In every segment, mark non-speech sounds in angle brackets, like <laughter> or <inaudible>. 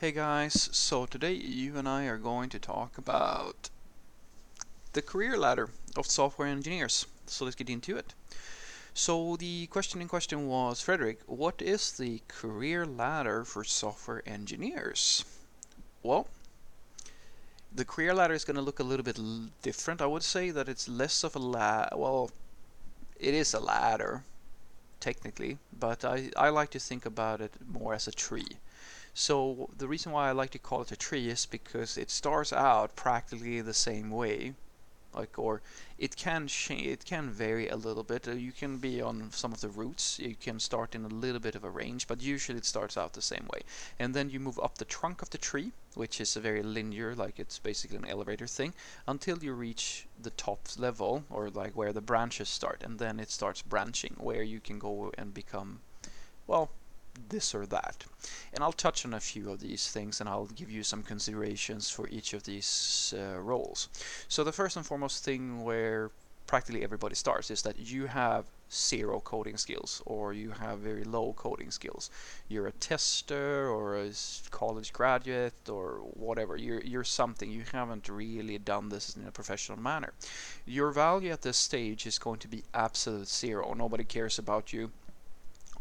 Hey guys, so today you and I are going to talk about the career ladder of software engineers. So let's get into it. So the question in question was, Frederick, what is the career ladder for software engineers? Well, the career ladder is going to look a little bit different. I would say that it's less of a la well, it is a ladder technically, but I, I like to think about it more as a tree. So the reason why I like to call it a tree is because it starts out practically the same way like or it can change it can vary a little bit. Uh, you can be on some of the roots you can start in a little bit of a range but usually it starts out the same way. And then you move up the trunk of the tree which is a very linear like it's basically an elevator thing until you reach the top level or like where the branches start. And then it starts branching where you can go and become well this or that. And I'll touch on a few of these things and I'll give you some considerations for each of these uh, roles. So the first and foremost thing where practically everybody starts is that you have zero coding skills or you have very low coding skills. You're a tester or a college graduate or whatever. You're, you're something. You haven't really done this in a professional manner. Your value at this stage is going to be absolute zero. Nobody cares about you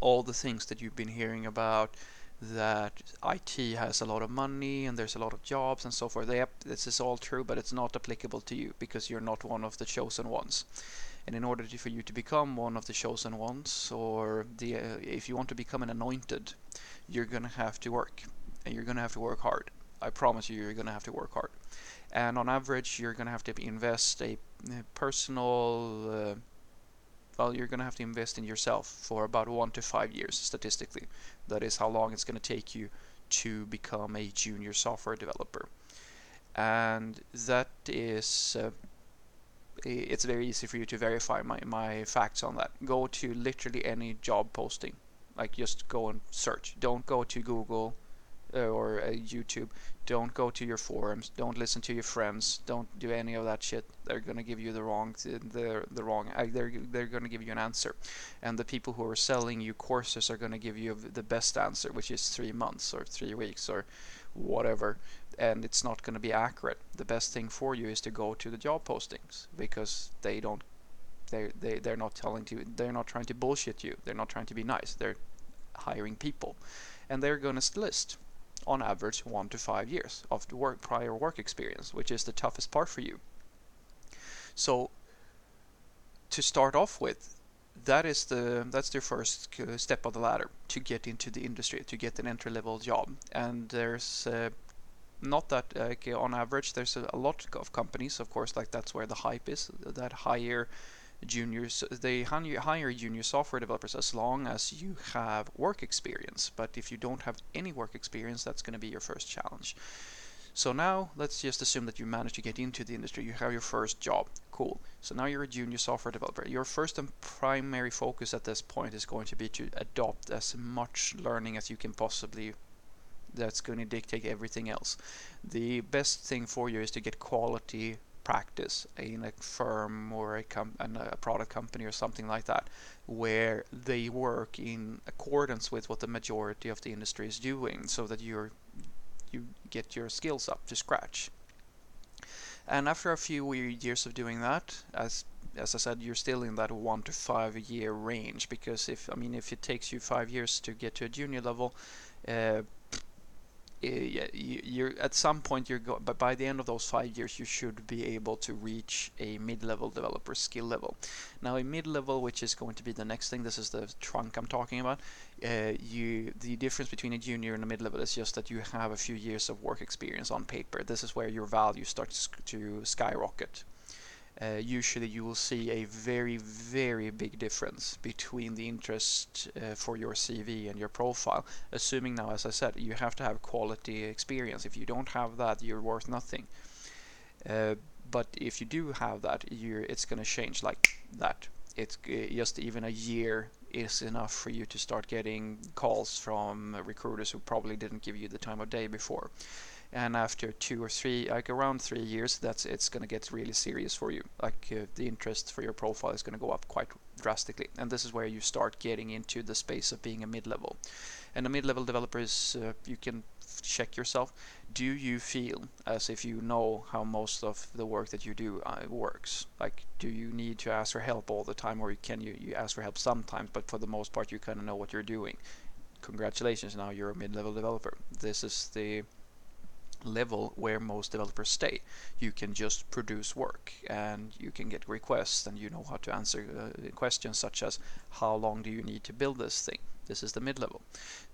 all the things that you've been hearing about that IT has a lot of money and there's a lot of jobs and so forth. Yep, this is all true, but it's not applicable to you because you're not one of the chosen ones. And in order to, for you to become one of the chosen ones, or the uh, if you want to become an anointed, you're gonna have to work, and you're gonna have to work hard. I promise you, you're gonna have to work hard. And on average, you're gonna have to invest a personal uh, well, you're going to have to invest in yourself for about one to five years statistically. That is how long it's going to take you to become a junior software developer. And that is, uh, it's very easy for you to verify my, my facts on that. Go to literally any job posting. Like just go and search. Don't go to Google or uh, YouTube. Don't go to your forums. Don't listen to your friends. Don't do any of that shit. They're gonna give you the wrong, the the wrong. Uh, they're they're gonna give you an answer, and the people who are selling you courses are gonna give you the best answer, which is three months or three weeks or whatever, and it's not gonna be accurate. The best thing for you is to go to the job postings because they don't. They they they're not telling you. They're not trying to bullshit you. They're not trying to be nice. They're hiring people, and they're gonna list on average one to five years of work, prior work experience, which is the toughest part for you. So to start off with, that is the that's the first step of the ladder to get into the industry, to get an entry level job. And there's uh, not that uh, on average there's a, a, lot of companies, of course, like that's where the hype is, that higher juniors they hire junior software developers as long as you have work experience. But if you don't have any work experience that's going to be your first challenge. So now let's just assume that you managed to get into the industry. You have your first job. Cool. So now you're a junior software developer. Your first and primary focus at this point is going to be to adopt as much learning as you can possibly that's going to dictate everything else. The best thing for you is to get quality practice in a firm or a, com- a product company or something like that, where they work in accordance with what the majority of the industry is doing, so that you're you get your skills up to scratch. And after a few years of doing that, as as I said, you're still in that one to five year range because if I mean if it takes you five years to get to a junior level, uh, you're at some point you're go but by the end of those five years you should be able to reach a mid-level developer skill level. Now a mid-level which is going to be the next thing this is the trunk I'm talking about uh, you the difference between a junior and a mid-level is just that you have a few years of work experience on paper. This is where your value starts to skyrocket uh, usually you will see a very very big difference between the interest uh, for your CV and your profile assuming now as I said you have to have quality experience. If you don't have that you're worth nothing. Uh, but if you do have that it's gonna change like that. It's uh, just even a year is enough for you to start getting calls from recruiters who probably didn't give you the time of day before and after two or three like around three years that's it's going to get really serious for you. Like uh, the interest for your profile is going to go up quite drastically. And this is where you start getting into the space of being a mid-level. And a mid-level developer is uh, you can check yourself. Do you feel as if you know how most of the work that you do uh, works? Like do you need to ask for help all the time or can you, you ask for help sometimes but for the most part you kind of know what you're doing? Congratulations now you're a mid-level developer. This is the level where most developers stay. You can just produce work and you can get requests and you know how to answer uh, questions such as how long do you need to build this thing. This is the mid-level.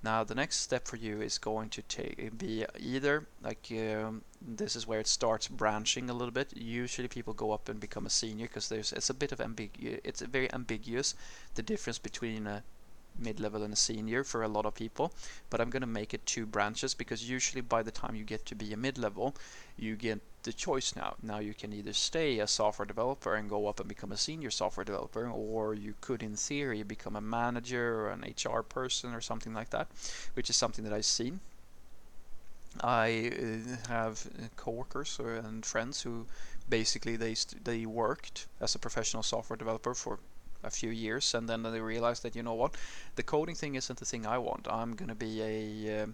Now the next step for you is going to take be either like um, this is where it starts branching a little bit. Usually people go up and become a senior because there's it's a bit of ambiguous. It's very ambiguous the difference between a mid-level and a senior for a lot of people but I'm gonna make it two branches because usually by the time you get to be a mid-level you get the choice now. Now you can either stay a software developer and go up and become a senior software developer or you could in theory become a manager or an HR person or something like that which is something that I've seen. I uh, have coworkers and friends who basically they they worked as a professional software developer for a few years and then they realized that you know what? The coding thing isn't the thing I want. I'm gonna be a uh,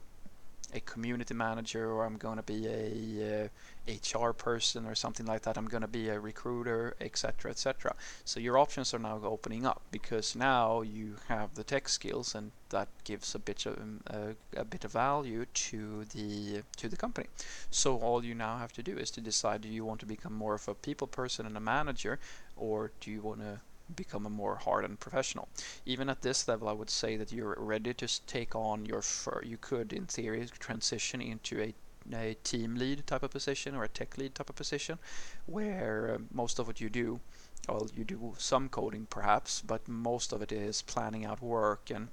a community manager or I'm gonna be a uh, HR person or something like that. I'm gonna be a recruiter etc etc so your options are now opening up because now you have the tech skills and that gives a bit of um, a, a bit of value to the to the company. So all you now have to do is to decide do you want to become more of a people person and a manager or do you want to become a more hardened professional. Even at this level, I would say that you're ready to take on your. Fir- you could, in theory, transition into a a team lead type of position or a tech lead type of position, where uh, most of what you do, well, you do some coding perhaps, but most of it is planning out work and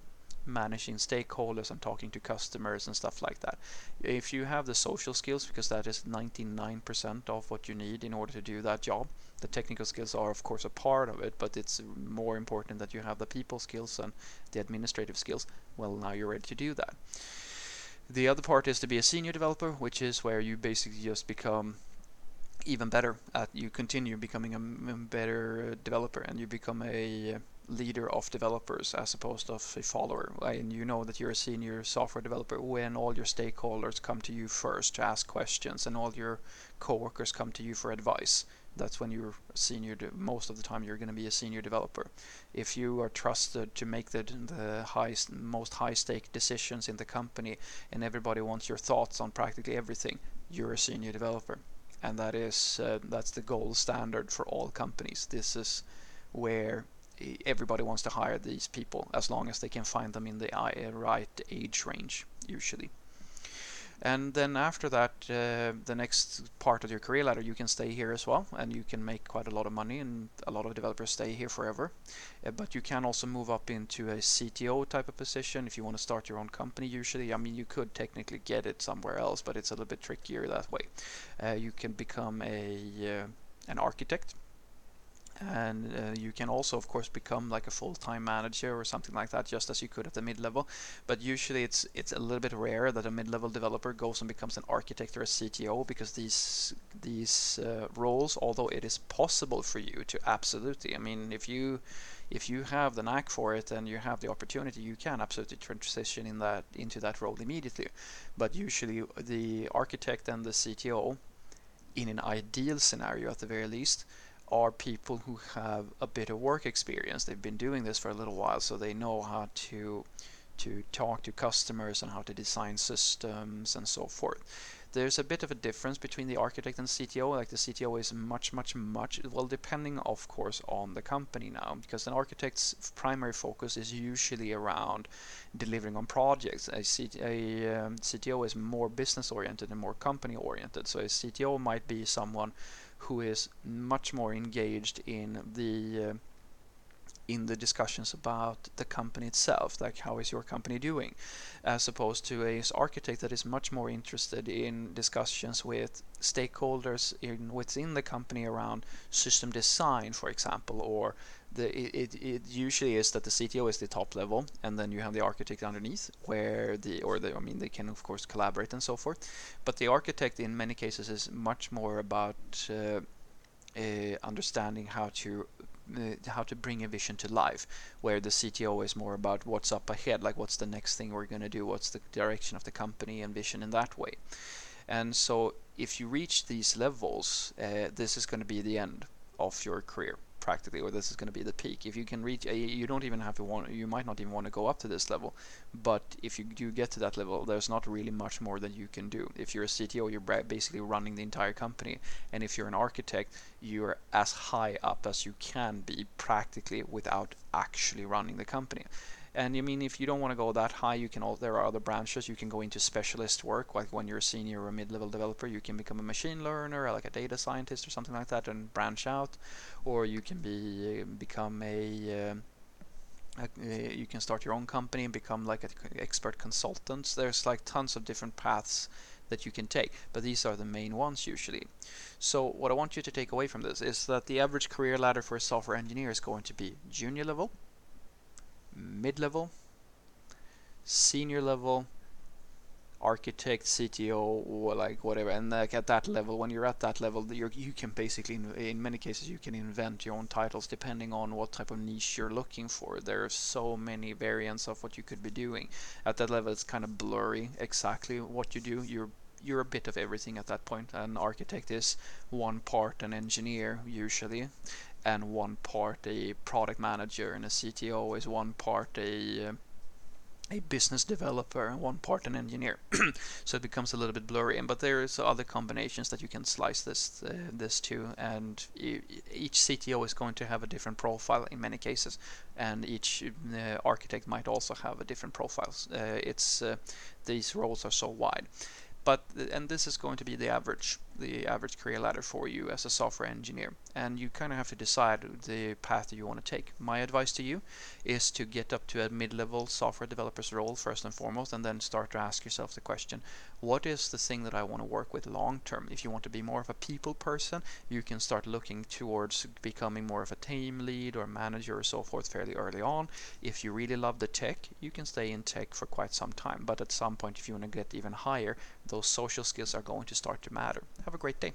managing stakeholders and talking to customers and stuff like that. If you have the social skills, because that is 99% of what you need in order to do that job, the technical skills are of course a part of it, but it's more important that you have the people skills and the administrative skills. Well, now you're ready to do that. The other part is to be a senior developer, which is where you basically just become even better at you continue becoming a better developer and you become a leader of developers as opposed of a follower. And you know that you're a senior software developer when all your stakeholders come to you first to ask questions and all your coworkers come to you for advice. That's when you're senior. most of the time, you're going to be a senior developer. If you are trusted to make the the highest, most high stake decisions in the company, and everybody wants your thoughts on practically everything, you're a senior developer, and that is uh, that's the gold standard for all companies. This is where everybody wants to hire these people as long as they can find them in the right age range usually. And then after that uh, the next part of your career ladder you can stay here as well and you can make quite a lot of money and a lot of developers stay here forever. Uh, but you can also move up into a CTO type of position if you want to start your own company usually. I mean you could technically get it somewhere else but it's a little bit trickier that way. Uh, you can become a uh, an architect and uh, you can also of course become like a full-time manager or something like that just as you could at the mid-level. But usually it's it's a little bit rare that a mid-level developer goes and becomes an architect or a CTO because these these uh, roles although it is possible for you to absolutely I mean if you if you have the knack for it and you have the opportunity you can absolutely transition in that into that role immediately. But usually the architect and the CTO in an ideal scenario at the very least are people who have a bit of work experience. They've been doing this for a little while, so they know how to to talk to customers and how to design systems and so forth. There's a bit of a difference between the architect and CTO. Like the CTO is much, much, much well, depending of course on the company now, because an architect's primary focus is usually around delivering on projects. A, a um, CTO is more business oriented and more company oriented. So a CTO might be someone who is much more engaged in the uh, in the discussions about the company itself, like how is your company doing, as opposed to a architect that is much more interested in discussions with stakeholders in within the company around system design, for example, or the it, it usually is that the CTO is the top level, and then you have the architect underneath, where the or the I mean they can of course collaborate and so forth, but the architect in many cases is much more about uh, uh, understanding how to uh, how to bring a vision to life, where the CTO is more about what's up ahead, like what's the next thing we're going to do, what's the direction of the company and vision in that way. And so if you reach these levels, uh, this is going to be the end of your career practically, or this is going to be the peak. If you can reach, a, you don't even have to want, you might not even want to go up to this level, but if you do get to that level, there's not really much more that you can do. If you're a CTO, you're basically running the entire company, and if you're an architect, you're as high up as you can be practically without actually running the company. And I mean, if you don't want to go that high, you can. All, there are other branches. You can go into specialist work, like when you're a senior or mid-level developer, you can become a machine learner, like a data scientist or something like that, and branch out. Or you can be uh, become a uh, uh, you can start your own company and become like an expert consultant. There's like tons of different paths that you can take, but these are the main ones usually. So what I want you to take away from this is that the average career ladder for a software engineer is going to be junior level, mid-level, senior level, architect, CTO, or like whatever. And like at that level, when you're at that level, you you can basically, in many cases, you can invent your own titles depending on what type of niche you're looking for. There are so many variants of what you could be doing. At that level, it's kind of blurry exactly what you do. You're you're a bit of everything at that point. An architect is one part an engineer usually, and one part a product manager, and a CTO is one part a a business developer and one part an engineer. <clears throat> so it becomes a little bit blurry. And but there's other combinations that you can slice this uh, this to, and each CTO is going to have a different profile in many cases, and each uh, architect might also have a different profiles. Uh, it's uh, these roles are so wide but and this is going to be the average the average career ladder for you as a software engineer and you kind of have to decide the path that you want to take. My advice to you is to get up to a mid-level software developer's role first and foremost and then start to ask yourself the question what is the thing that I want to work with long term? If you want to be more of a people person you can start looking towards becoming more of a team lead or manager or so forth fairly early on. If you really love the tech you can stay in tech for quite some time but at some point if you want to get even higher those social skills are going to start to matter. Have a great day.